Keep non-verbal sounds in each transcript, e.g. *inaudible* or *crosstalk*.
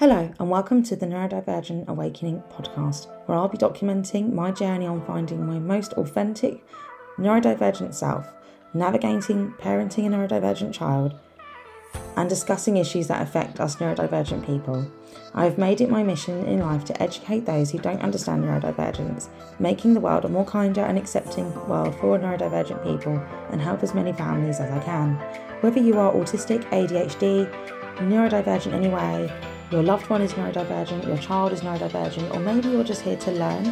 Hello, and welcome to the Neurodivergent Awakening podcast, where I'll be documenting my journey on finding my most authentic neurodivergent self, navigating parenting a neurodivergent child, and discussing issues that affect us neurodivergent people. I have made it my mission in life to educate those who don't understand neurodivergence, making the world a more kinder and accepting world for neurodivergent people and help as many families as I can. Whether you are autistic, ADHD, neurodivergent anyway, your loved one is neurodivergent, your child is neurodivergent, or maybe you're just here to learn,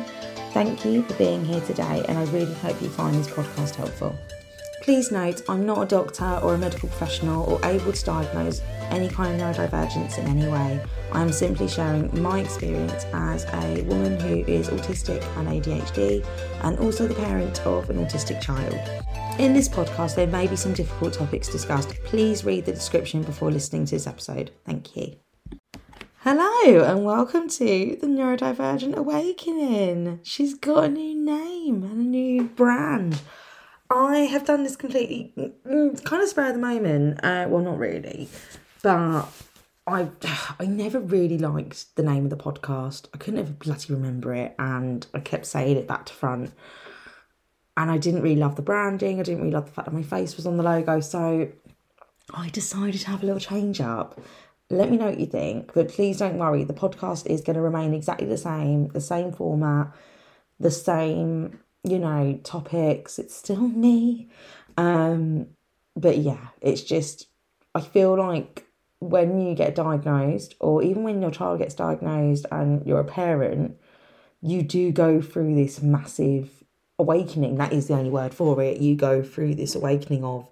thank you for being here today, and I really hope you find this podcast helpful. Please note, I'm not a doctor or a medical professional or able to diagnose any kind of neurodivergence in any way. I am simply sharing my experience as a woman who is autistic and ADHD and also the parent of an autistic child. In this podcast, there may be some difficult topics discussed. Please read the description before listening to this episode. Thank you. Hello, and welcome to the Neurodivergent Awakening. She's got a new name and a new brand. I have done this completely, mm, kind of spur at the moment. Uh, well, not really, but I *sighs* I never really liked the name of the podcast. I couldn't ever bloody remember it, and I kept saying it back to front. And I didn't really love the branding. I didn't really love the fact that my face was on the logo. So I decided to have a little change up. Let me know what you think, but please don't worry. The podcast is going to remain exactly the same, the same format, the same you know, topics. It's still *laughs* me. Um, but yeah, it's just, I feel like when you get diagnosed, or even when your child gets diagnosed and you're a parent, you do go through this massive awakening. That is the only word for it. You go through this awakening of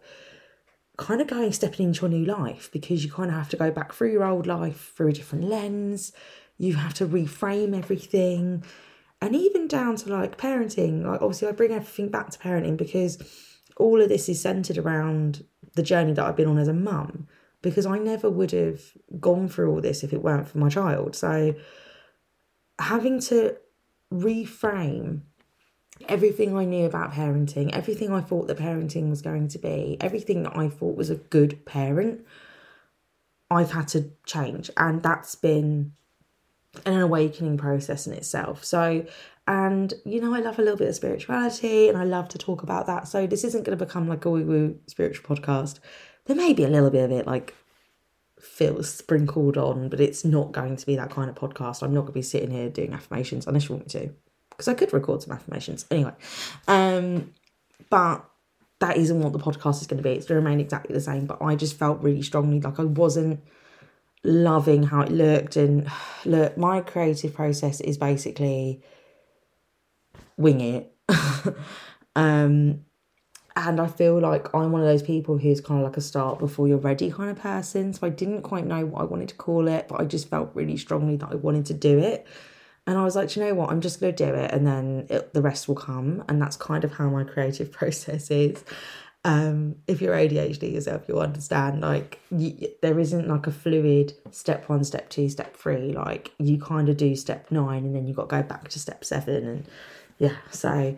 kind of going stepping into your new life because you kind of have to go back through your old life through a different lens. You have to reframe everything and even down to like parenting like obviously i bring everything back to parenting because all of this is centered around the journey that i've been on as a mum because i never would have gone through all this if it weren't for my child so having to reframe everything i knew about parenting everything i thought that parenting was going to be everything that i thought was a good parent i've had to change and that's been an awakening process in itself. So, and you know, I love a little bit of spirituality and I love to talk about that. So, this isn't going to become like a woo woo spiritual podcast. There may be a little bit of it like feels sprinkled on, but it's not going to be that kind of podcast. I'm not going to be sitting here doing affirmations unless you want me to, because I could record some affirmations anyway. Um, but that isn't what the podcast is going to be. It's going to remain exactly the same. But I just felt really strongly like I wasn't loving how it looked and *sighs* look my creative process is basically wing it *laughs* um and I feel like I'm one of those people who's kind of like a start before you're ready kind of person. So I didn't quite know what I wanted to call it, but I just felt really strongly that I wanted to do it. And I was like, you know what? I'm just going to do it and then it, the rest will come. And that's kind of how my creative *laughs* process is um, if you're ADHD yourself, you'll understand like you, there isn't like a fluid step one, step two, step three. Like you kind of do step nine and then you've got to go back to step seven. And yeah, so I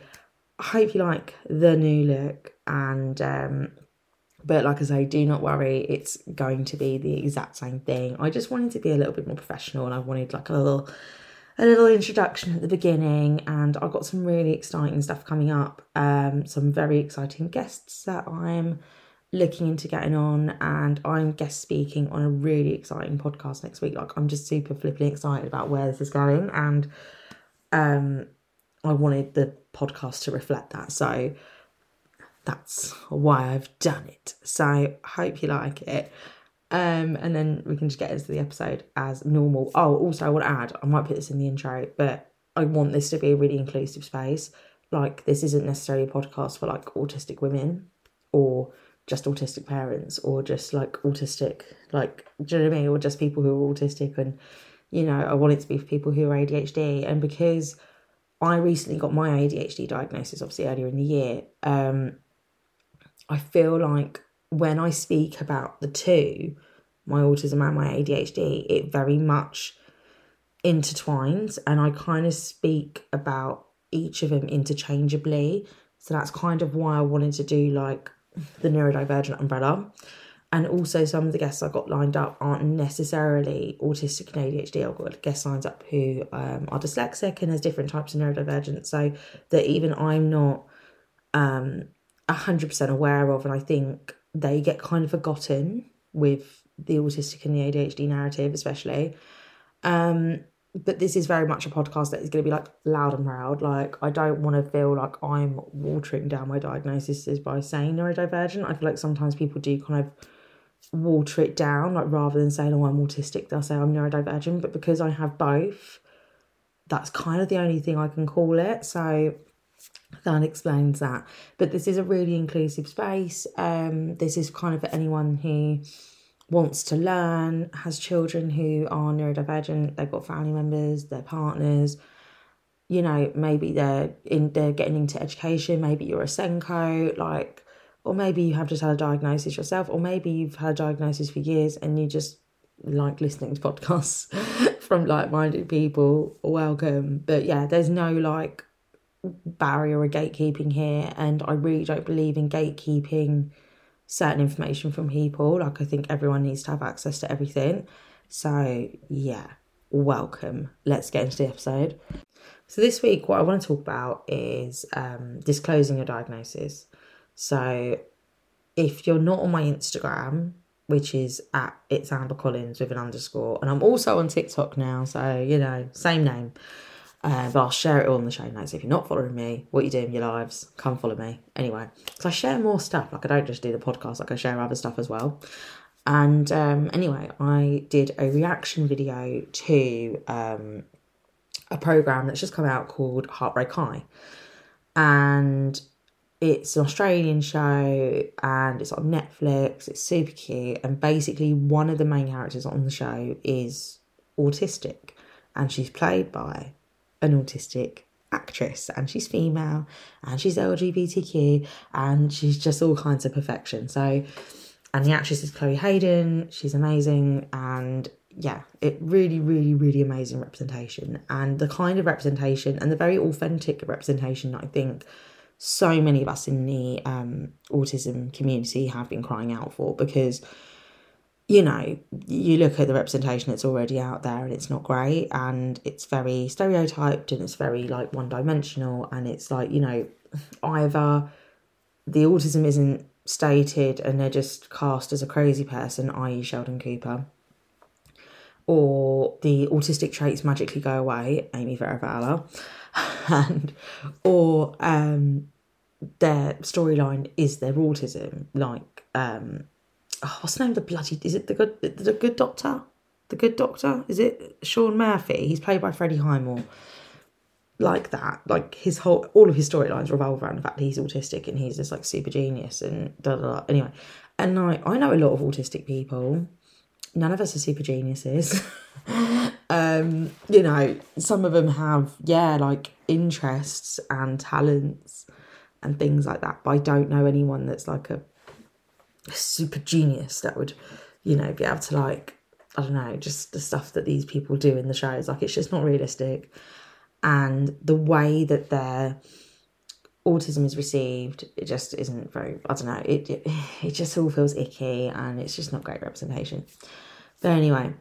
hope you like the new look. And, um, but like I say, do not worry, it's going to be the exact same thing. I just wanted to be a little bit more professional and I wanted like a little a little introduction at the beginning, and I've got some really exciting stuff coming up. Um, some very exciting guests that I'm looking into getting on, and I'm guest speaking on a really exciting podcast next week. Like, I'm just super flipping excited about where this is going, and um, I wanted the podcast to reflect that. So that's why I've done it. So I hope you like it. Um, and then we can just get into the episode as normal. Oh, also, I want to add, I might put this in the intro, but I want this to be a really inclusive space. Like, this isn't necessarily a podcast for like autistic women or just autistic parents or just like autistic, like, do you know what I mean? Or just people who are autistic. And, you know, I want it to be for people who are ADHD. And because I recently got my ADHD diagnosis, obviously earlier in the year, um, I feel like when I speak about the two, my autism and my ADHD, it very much intertwines and I kind of speak about each of them interchangeably. So that's kind of why I wanted to do like the neurodivergent umbrella. and also some of the guests I got lined up aren't necessarily autistic and ADHD. I've got guests lined up who um, are dyslexic and has different types of neurodivergence, so that even I'm not um hundred percent aware of, and I think they get kind of forgotten with the autistic and the ADHD narrative, especially. Um, but this is very much a podcast that is going to be like loud and proud. Like, I don't want to feel like I'm watering down my diagnosis by saying neurodivergent. I feel like sometimes people do kind of water it down, like rather than saying, oh, I'm autistic, they'll say I'm neurodivergent. But because I have both, that's kind of the only thing I can call it. So that explains that. But this is a really inclusive space. Um, this is kind of for anyone who wants to learn, has children who are neurodivergent, they've got family members, their partners, you know, maybe they're in they're getting into education, maybe you're a SENCO, like or maybe you have just had a diagnosis yourself, or maybe you've had a diagnosis for years and you just like listening to podcasts *laughs* from like-minded people. Welcome. But yeah, there's no like barrier or gatekeeping here, and I really don't believe in gatekeeping certain information from people. Like, I think everyone needs to have access to everything. So, yeah, welcome. Let's get into the episode. So, this week, what I want to talk about is um, disclosing your diagnosis. So, if you're not on my Instagram, which is at it's Amber Collins with an underscore, and I'm also on TikTok now, so you know, same name. Uh, but I'll share it all in the show notes. If you're not following me, what you do in your lives, come follow me. Anyway, because I share more stuff. Like I don't just do the podcast, like I share other stuff as well. And um, anyway, I did a reaction video to um, a program that's just come out called Heartbreak High. And it's an Australian show and it's on Netflix. It's super cute. And basically, one of the main characters on the show is autistic and she's played by an autistic actress and she's female and she's LGBTQ and she's just all kinds of perfection. So, and the actress is Chloe Hayden. She's amazing and yeah, it really, really, really amazing representation and the kind of representation and the very authentic representation I think so many of us in the um, autism community have been crying out for because you know, you look at the representation that's already out there and it's not great and it's very stereotyped and it's very like one dimensional and it's like, you know, either the autism isn't stated and they're just cast as a crazy person, i.e. Sheldon Cooper, or the autistic traits magically go away, Amy Farrah *laughs* and or um their storyline is their autism, like um oh, what's the name of the bloody? Is it the good the good doctor? The good doctor? Is it Sean Murphy? He's played by Freddie Highmore. Like that, like his whole all of his storylines revolve around the fact that he's autistic and he's just like super genius and da da da. Anyway, and like I know a lot of autistic people. None of us are super geniuses. *laughs* um, you know, some of them have yeah, like interests and talents and things like that. But I don't know anyone that's like a super genius that would, you know, be able to like, I don't know, just the stuff that these people do in the shows. Like it's just not realistic. And the way that their autism is received, it just isn't very I don't know, it it, *sighs* it just all feels icky and it's just not great representation. But anyway,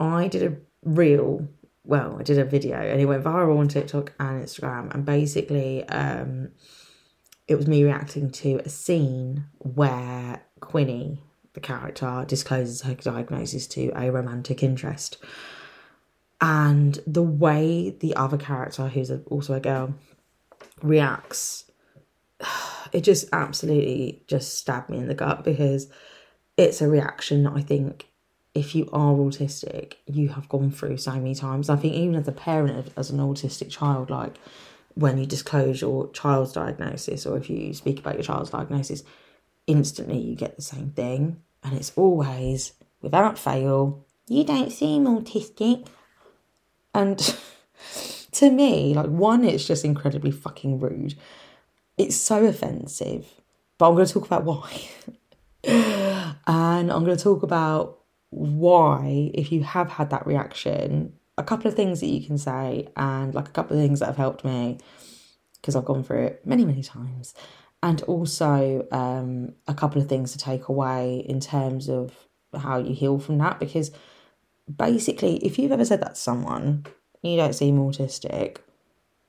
I did a real well, I did a video and it went viral on TikTok and Instagram and basically um it was me reacting to a scene where Quinni, the character, discloses her diagnosis to a romantic interest. And the way the other character, who's also a girl, reacts, *sighs* it just absolutely just stabbed me in the gut because it's a reaction I think if you are autistic, you have gone through so many times. I think even as a parent, as an autistic child, like when you disclose your child's diagnosis or if you speak about your child's diagnosis, instantly you get the same thing. And it's always, without fail, you don't seem autistic. And *laughs* to me, like, one, it's just incredibly fucking rude. It's so offensive. But I'm going to talk about why. *laughs* and I'm going to talk about why, if you have had that reaction, a couple of things that you can say, and like a couple of things that have helped me because I've gone through it many, many times. And also um, a couple of things to take away in terms of how you heal from that because basically if you've ever said that to someone you don't seem autistic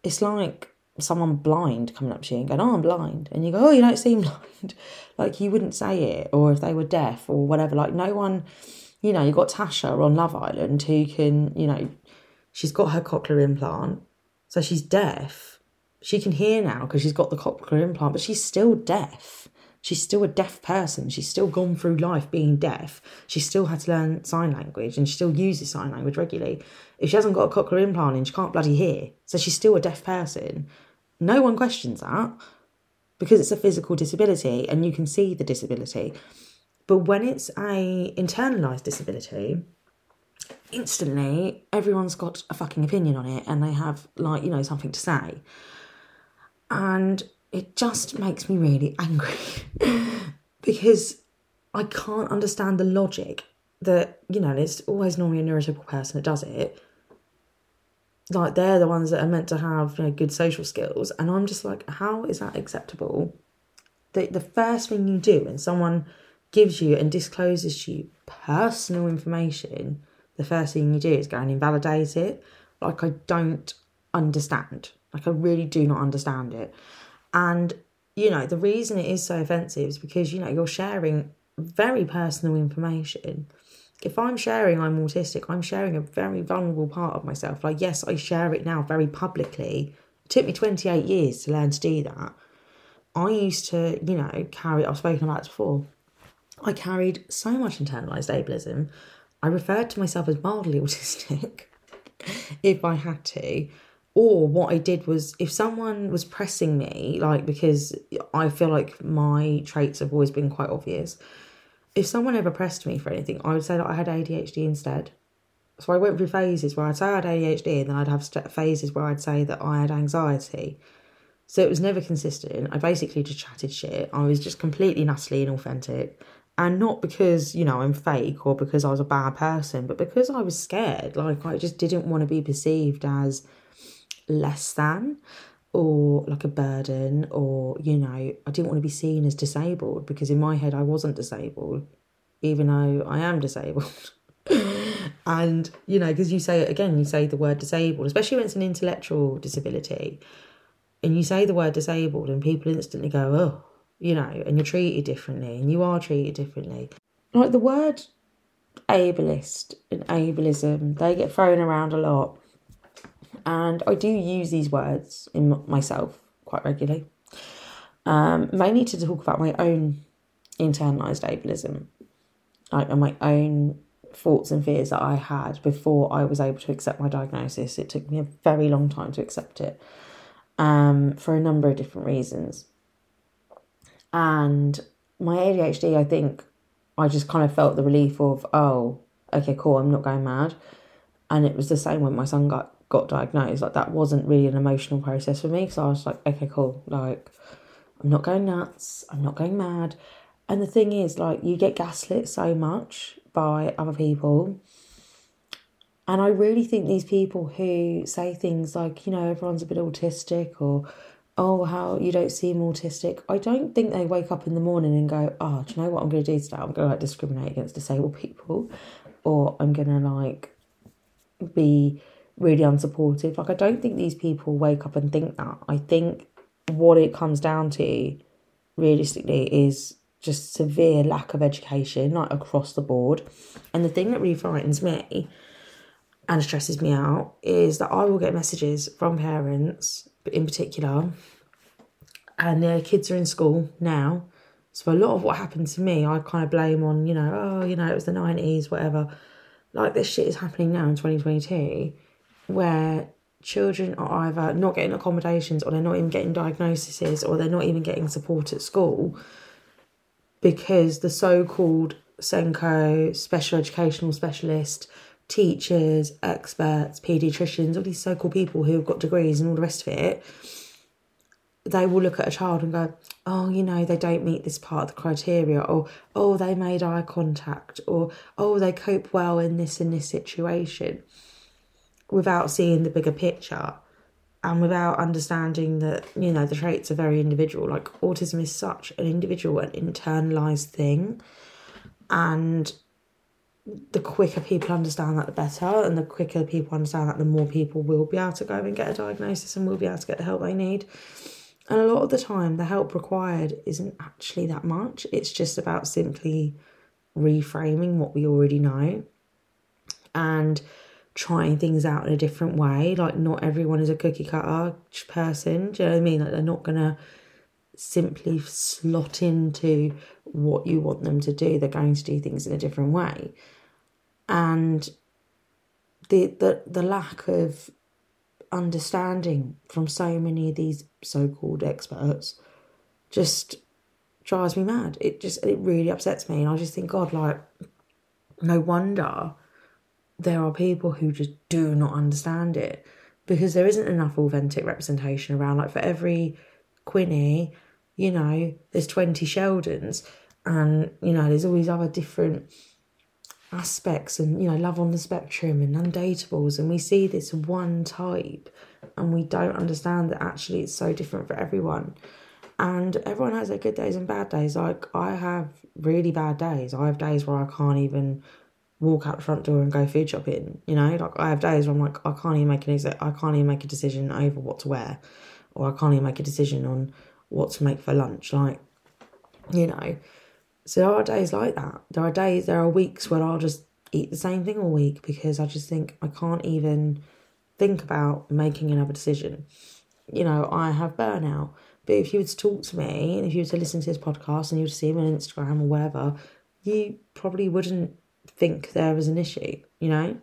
it's like someone blind coming up to you and going oh i'm blind and you go oh you don't seem *laughs* blind. Like you wouldn't say it or if they were deaf or whatever like no one you know you've got tasha on love island who can you know she's got her cochlear implant so she's deaf she can hear now because she's got the cochlear implant, but she's still deaf. She's still a deaf person. She's still gone through life being deaf. She still had to learn sign language and she still uses sign language regularly. If she hasn't got a cochlear implant in, she can't bloody hear. So she's still a deaf person. No one questions that because it's a physical disability and you can see the disability. But when it's a internalized disability, instantly everyone's got a fucking opinion on it and they have like, you know, something to say and it just makes me really *laughs* angry *laughs* because I can't understand the logic that, you know, it's always normally a neurotypical person that does it. Like they're the ones that are meant to have you know, good social skills. And I'm just like, how is that acceptable? The, the first thing you do when someone gives you and discloses to you personal information, the first thing you do is go and invalidate it. Like, I don't understand. Like, I really do not understand it. And, you know, the reason it is so offensive is because, you know, you're sharing very personal information. If I'm sharing I'm autistic, I'm sharing a very vulnerable part of myself. Like, yes, I share it now very publicly. It took me 28 years to learn to do that. I used to, you know, carry, I've spoken about this before. I carried so much internalized ableism. I referred to myself as mildly *laughs* autistic if I had to or what I did was if someone was pressing me, like because I feel like my traits have always been quite obvious, if someone ever pressed me for anything, I would say that I had ADHD instead. So I went through phases where I'd say I had ADHD and then I'd have phases where I'd say that I had anxiety. So it was never consistent. I basically just chatted shit. I was just completely and utterly inauthentic. And not because, you know, I'm fake or because I was a bad person, but because I was scared. Like, I just didn't want to be perceived as less than or like a burden or you know i didn't want to be seen as disabled because in my head i wasn't disabled even though i am disabled *laughs* and you know because you say it again you say the word disabled especially when it's an intellectual disability and you say the word disabled and people instantly go oh you know and you're treated differently and you are treated differently like the word ableist and ableism they get thrown around a lot and I do use these words in myself quite regularly, um, mainly to talk about my own internalized ableism, like and my own thoughts and fears that I had before I was able to accept my diagnosis. It took me a very long time to accept it, um, for a number of different reasons. And my ADHD, I think, I just kind of felt the relief of, oh, okay, cool, I'm not going mad. And it was the same when my son got got diagnosed, like that wasn't really an emotional process for me. So I was like, okay, cool. Like, I'm not going nuts. I'm not going mad. And the thing is, like, you get gaslit so much by other people. And I really think these people who say things like, you know, everyone's a bit autistic or, oh, how you don't seem autistic, I don't think they wake up in the morning and go, oh, do you know what I'm going to do today? I'm going to like discriminate against disabled people or I'm going to like be really unsupportive. Like, I don't think these people wake up and think that. I think what it comes down to, realistically, is just severe lack of education, like across the board. And the thing that really frightens me and stresses me out is that I will get messages from parents, in particular, and their kids are in school now. So a lot of what happened to me, I kind of blame on, you know, oh, you know, it was the 90s, whatever. Like this shit is happening now in 2022 where children are either not getting accommodations or they're not even getting diagnoses or they're not even getting support at school because the so-called SENCO, special educational specialist, teachers, experts, paediatricians, all these so-called people who have got degrees and all the rest of it, they will look at a child and go, oh, you know, they don't meet this part of the criteria, or oh, they made eye contact, or oh, they cope well in this and this situation without seeing the bigger picture. and without understanding that you know the traits are very individual like autism is such an individual and internalized thing and the quicker people understand that the better and the quicker people understand that the more people will be able to go and get a diagnosis and will be able to get the help they need and a lot of the time the help required isn't actually that much it's just about simply reframing what we already know and trying things out in a different way. Like, not everyone is a cookie cutter person. Do you know what I mean? Like, they're not going to simply slot into what you want them to do. They're going to do things in a different way. And the the the lack of understanding from so many of these so-called experts just drives me mad. It just it really upsets me and I just think god like no wonder there are people who just do not understand it because there isn't enough authentic representation around. Like for every Quinni, you know, there's 20 Sheldons, and you know, there's all these other different aspects and you know, love on the spectrum and undateables, and we see this one type and we don't understand that actually it's so different for everyone. And everyone has their good days and bad days. Like I have really bad days. I have days where I can't even walk out the front door and go food shopping. You know, like I have days where I'm like, I can't even make an exit I can't even make a decision over what to wear, or I can't even make a decision on what to make for lunch. Like, you know, so there are days like that. There are days, there are weeks where I'll just eat the same thing all week because I just think I can't even think about making another decision. You know, I have burnout. But if you were to talk to me and if you were to listen to this podcast and you were to see me on Instagram or whatever, you probably wouldn't think there was an issue, you know?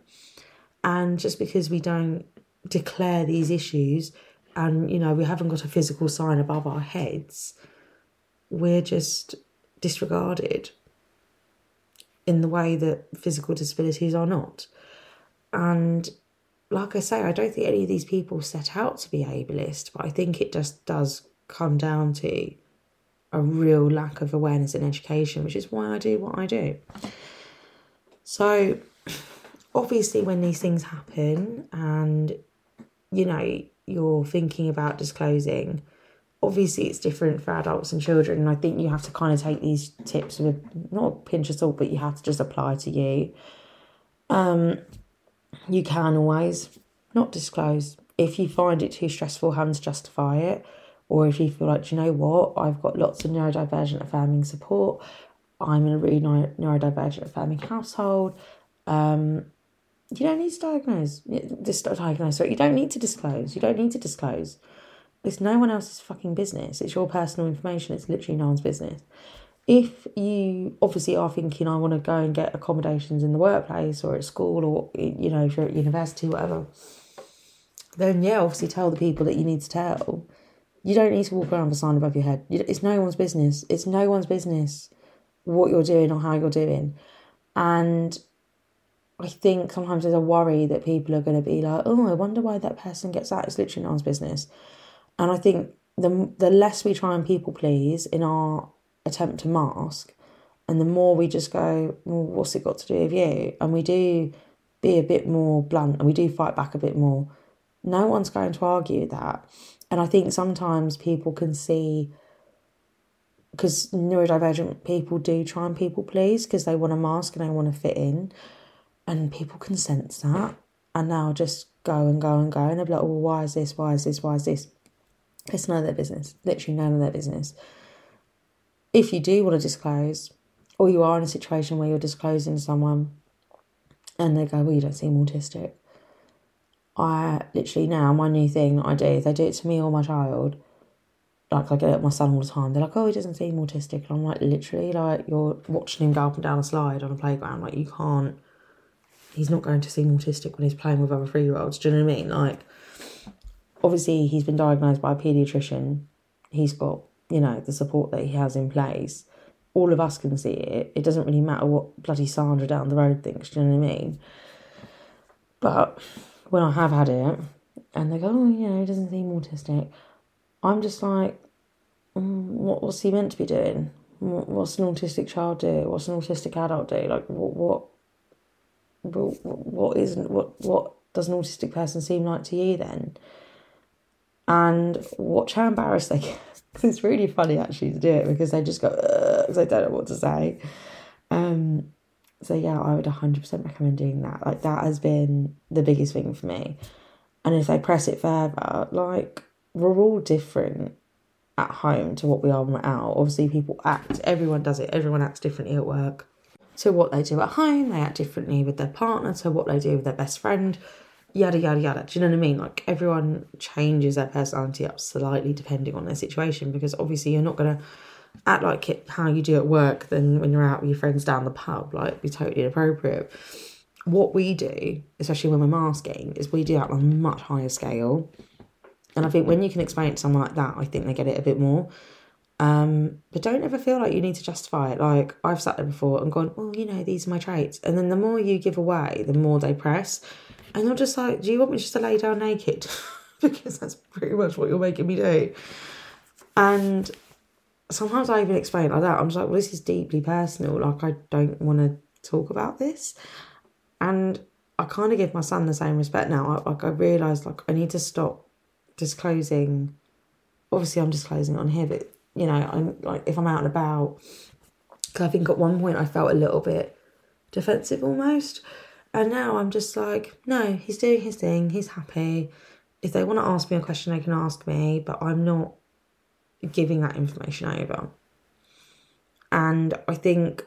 And just because we don't declare these issues and, you know, we haven't got a physical sign above our heads, we're just disregarded in the way that physical disabilities are not. And like I say, I don't think any of these people set out to be ableist, but I think it just does come down to a real lack of awareness and education, which is why I do what I do. So, obviously, when these things happen and you know you're thinking about disclosing, obviously it's different for adults and children. And I think you have to kind of take these tips with not a pinch of salt, but you have to just apply to you. Um, you can always not disclose if you find it too stressful having to justify it, or if you feel like, you know what, I've got lots of neurodivergent affirming support. I'm in a really neurodivergent affirming household. Um, you don't need to diagnose. This diagnose. Sorry, you don't need to disclose. You don't need to disclose. It's no one else's fucking business. It's your personal information. It's literally no one's business. If you obviously are thinking, I want to go and get accommodations in the workplace or at school or you know if you're at university, whatever, then yeah, obviously tell the people that you need to tell. You don't need to walk around with a sign above your head. It's no one's business. It's no one's business what you're doing or how you're doing. And I think sometimes there's a worry that people are going to be like, oh, I wonder why that person gets that. It's literally no one's business. And I think the the less we try and people please in our attempt to mask, and the more we just go, well, what's it got to do with you? And we do be a bit more blunt and we do fight back a bit more. No one's going to argue that. And I think sometimes people can see because neurodivergent people do try and people please because they want to mask and they want to fit in, and people can sense that, and now just go and go and go, and they'll be like, "Well, why is this? Why is this? Why is this?" It's none of their business. Literally none of their business. If you do want to disclose, or you are in a situation where you're disclosing someone, and they go, "Well, you don't seem autistic," I literally now my new thing I do, they do it to me or my child like I get it my son all the time. They're like, oh, he doesn't seem autistic. And I'm like, literally, like you're watching him go up and down a slide on a playground. Like you can't. He's not going to seem autistic when he's playing with other three year olds. Do you know what I mean? Like, obviously, he's been diagnosed by a paediatrician. He's got you know the support that he has in place. All of us can see it. It doesn't really matter what bloody Sandra down the road thinks. Do you know what I mean? But when I have had it, and they go, oh, you know, he doesn't seem autistic. I'm just like, mm, what was he meant to be doing? What, what's an autistic child do? What's an autistic adult do? Like what what what isn't what what does an autistic person seem like to you then? And watch how embarrassed they get. *laughs* it's really funny actually to do it because they just go because they don't know what to say. Um, so yeah, I would 100% recommend doing that. Like that has been the biggest thing for me. And if they press it further, like we're all different at home to what we are when we're out. Obviously, people act, everyone does it, everyone acts differently at work to what they do at home. They act differently with their partner to what they do with their best friend, yada, yada, yada. Do you know what I mean? Like everyone changes their personality up slightly depending on their situation because obviously you're not to act like it, how you do at work than when you're out with your friends down the pub. Like, be totally inappropriate. What we do, especially when we're masking, is we do that on a much higher scale. And I think when you can explain it to someone like that, I think they get it a bit more. Um, but don't ever feel like you need to justify it. Like I've sat there before and gone, well, you know, these are my traits. And then the more you give away, the more they press. And you're just like, do you want me just to lay down naked? *laughs* because that's pretty much what you're making me do. And sometimes I even explain like that. I'm just like, well, this is deeply personal. Like, I don't want to talk about this. And I kind of give my son the same respect now. I, like, I realise, like, I need to stop disclosing. Obviously, I'm disclosing on here, but, you know, I'm like, if I'm out and about, because I think at one point I felt a little bit defensive almost. And now I'm just like, no, he's doing his thing. He's happy. If they want to ask me a question, they can ask me, but I'm not giving that information over. And I think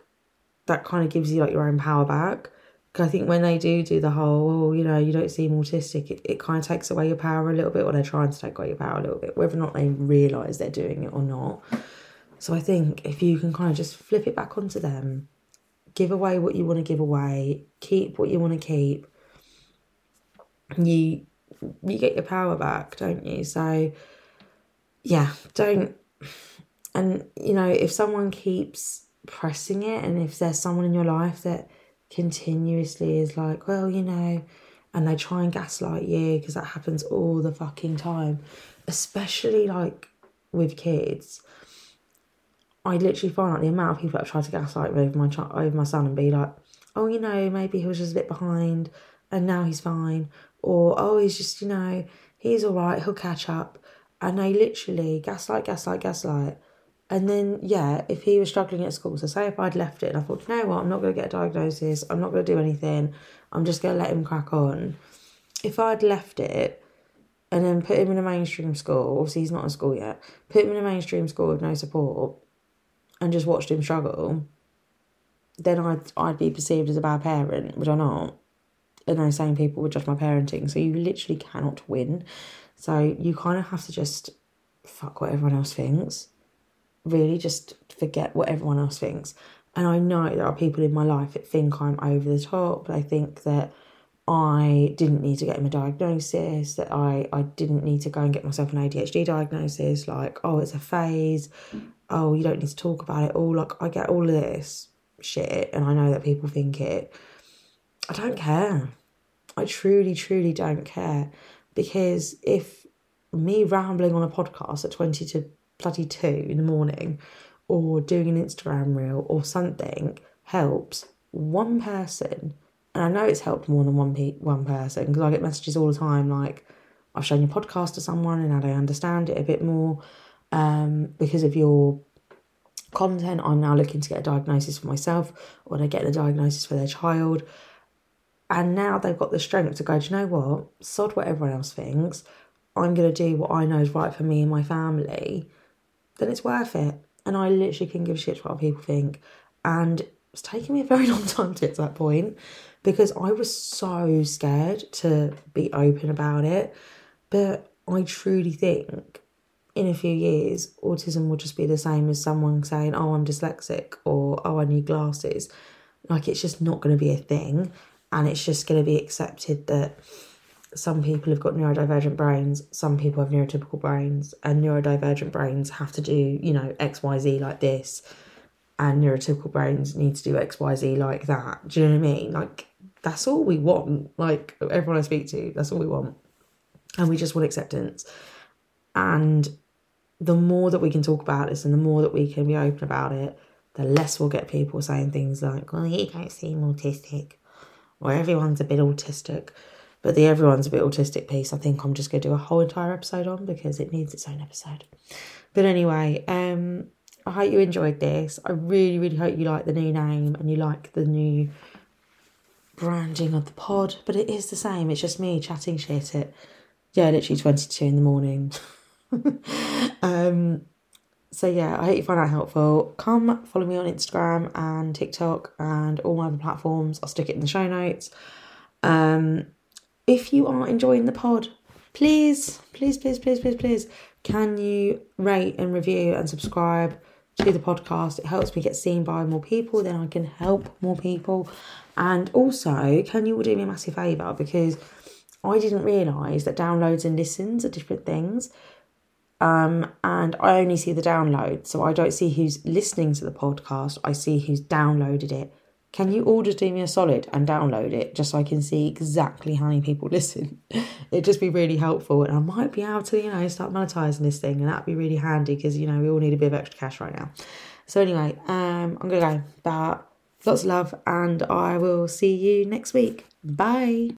that kind of gives you like your own power back. Because I think when they do do the whole, oh, you know, you don't seem autistic, it, it kind of takes away your power a little bit, or they're trying to take away your power a little bit, whether or not they realise they're doing it or not. So I think if you can kind of just flip it back onto them, give away what you want to give away, keep what you want to keep, you you get your power back, don't you? So yeah, don't. And, you know, if someone keeps pressing it, and if there's someone in your life that continuously is like, well, you know, and they try and gaslight you because that happens all the fucking time, especially like with kids. I literally find like the amount of people that have tried to gaslight me over my child, over my son and be like, oh, you know, maybe he was just a bit behind and now he's fine, or oh, he's just, you know, he's all right, he'll catch up. And they literally gaslight, gaslight, gaslight. And then, yeah, if he was struggling at school, so say if I'd left it and I thought, you know what, I'm not going to get a diagnosis, I'm not going to do anything, I'm just going to let him crack on. If I'd left it and then put him in a mainstream school, obviously he's not in school yet, put him in a mainstream school with no support and just watched him struggle, then I'd, I'd be perceived as a bad parent, would I'm not? And those same people would judge my parenting. So you literally cannot win. So you kind of have to just fuck what everyone else thinks. Really just forget what everyone else thinks. And I know there are people in my life that think I'm over the top. They think that I didn't need to get him a diagnosis, that I, I didn't need to go and get myself an ADHD diagnosis, like, oh, it's a phase, oh, you don't need to talk about it all. Like, I get all of this shit, and I know that people think it. I don't care. I truly, truly don't care. Because if me rambling on a podcast at 20 to bloody 2 in the morning or doing an Instagram reel or something helps one person, and I know it's helped more than one pe- one person because I get messages all the time like, I've shown your podcast to someone and now they understand it a bit more um, because of your content. I'm now looking to get a diagnosis for myself or they get a diagnosis for their child. And now they've got the strength to go, do you know what? Sod what everyone else thinks. I'm going to do what I know is right for me and my family. Then it's worth it. And I literally can give shit what people think. And it's taken me a very *laughs* long time to get to that point because I was so scared to be open about it. But I truly think in a few years, autism will just be the same as someone saying, oh, I'm dyslexic or oh, I need glasses. Like, it's just not going to be a thing and it's just going to be accepted that some people have got neurodivergent brains, some people have neurotypical brains, and neurodivergent brains have to do, you know, XYZ like this, and neurotypical brains need to do XYZ like that. Do you know what I mean? Like, that's all we want. Like, everyone I speak to, that's all we want. And we just want acceptance. And the more that we can talk about this and the more that we can be open about it, the less we'll get people saying things like, well, you don't seem autistic or everyone's a bit autistic. But the everyone's a bit autistic piece, I think I'm just going to do a whole entire episode on because it needs its own episode. But anyway, um, I hope you enjoyed this. I really, really hope you like the new name and you like the new branding of the pod. But it is the same. It's just me chatting shit at yeah, literally twenty two in the morning. *laughs* *laughs* um, so yeah, I hope you find that helpful. Come follow me on Instagram and TikTok and all my other platforms. I'll stick it in the show notes. Um, if you are enjoying the pod, please, please, please, please, please, please, can you rate and review and subscribe to the podcast? It helps me get seen by more people, then I can help more people. And also, can you all do me a massive favour? Because I didn't realise that downloads and listens are different things. Um, and I only see the download, so I don't see who's listening to the podcast. I see who's downloaded it. Can you all just do me a solid and download it just so I can see exactly how many people *laughs* listen? It'd just be really helpful, and I might be able to, you know, start monetizing this thing, and that'd be really handy because you know we all need a bit of extra cash right now. So anyway, um, I'm gonna go, but lots of love, and I will see you next week. Bye.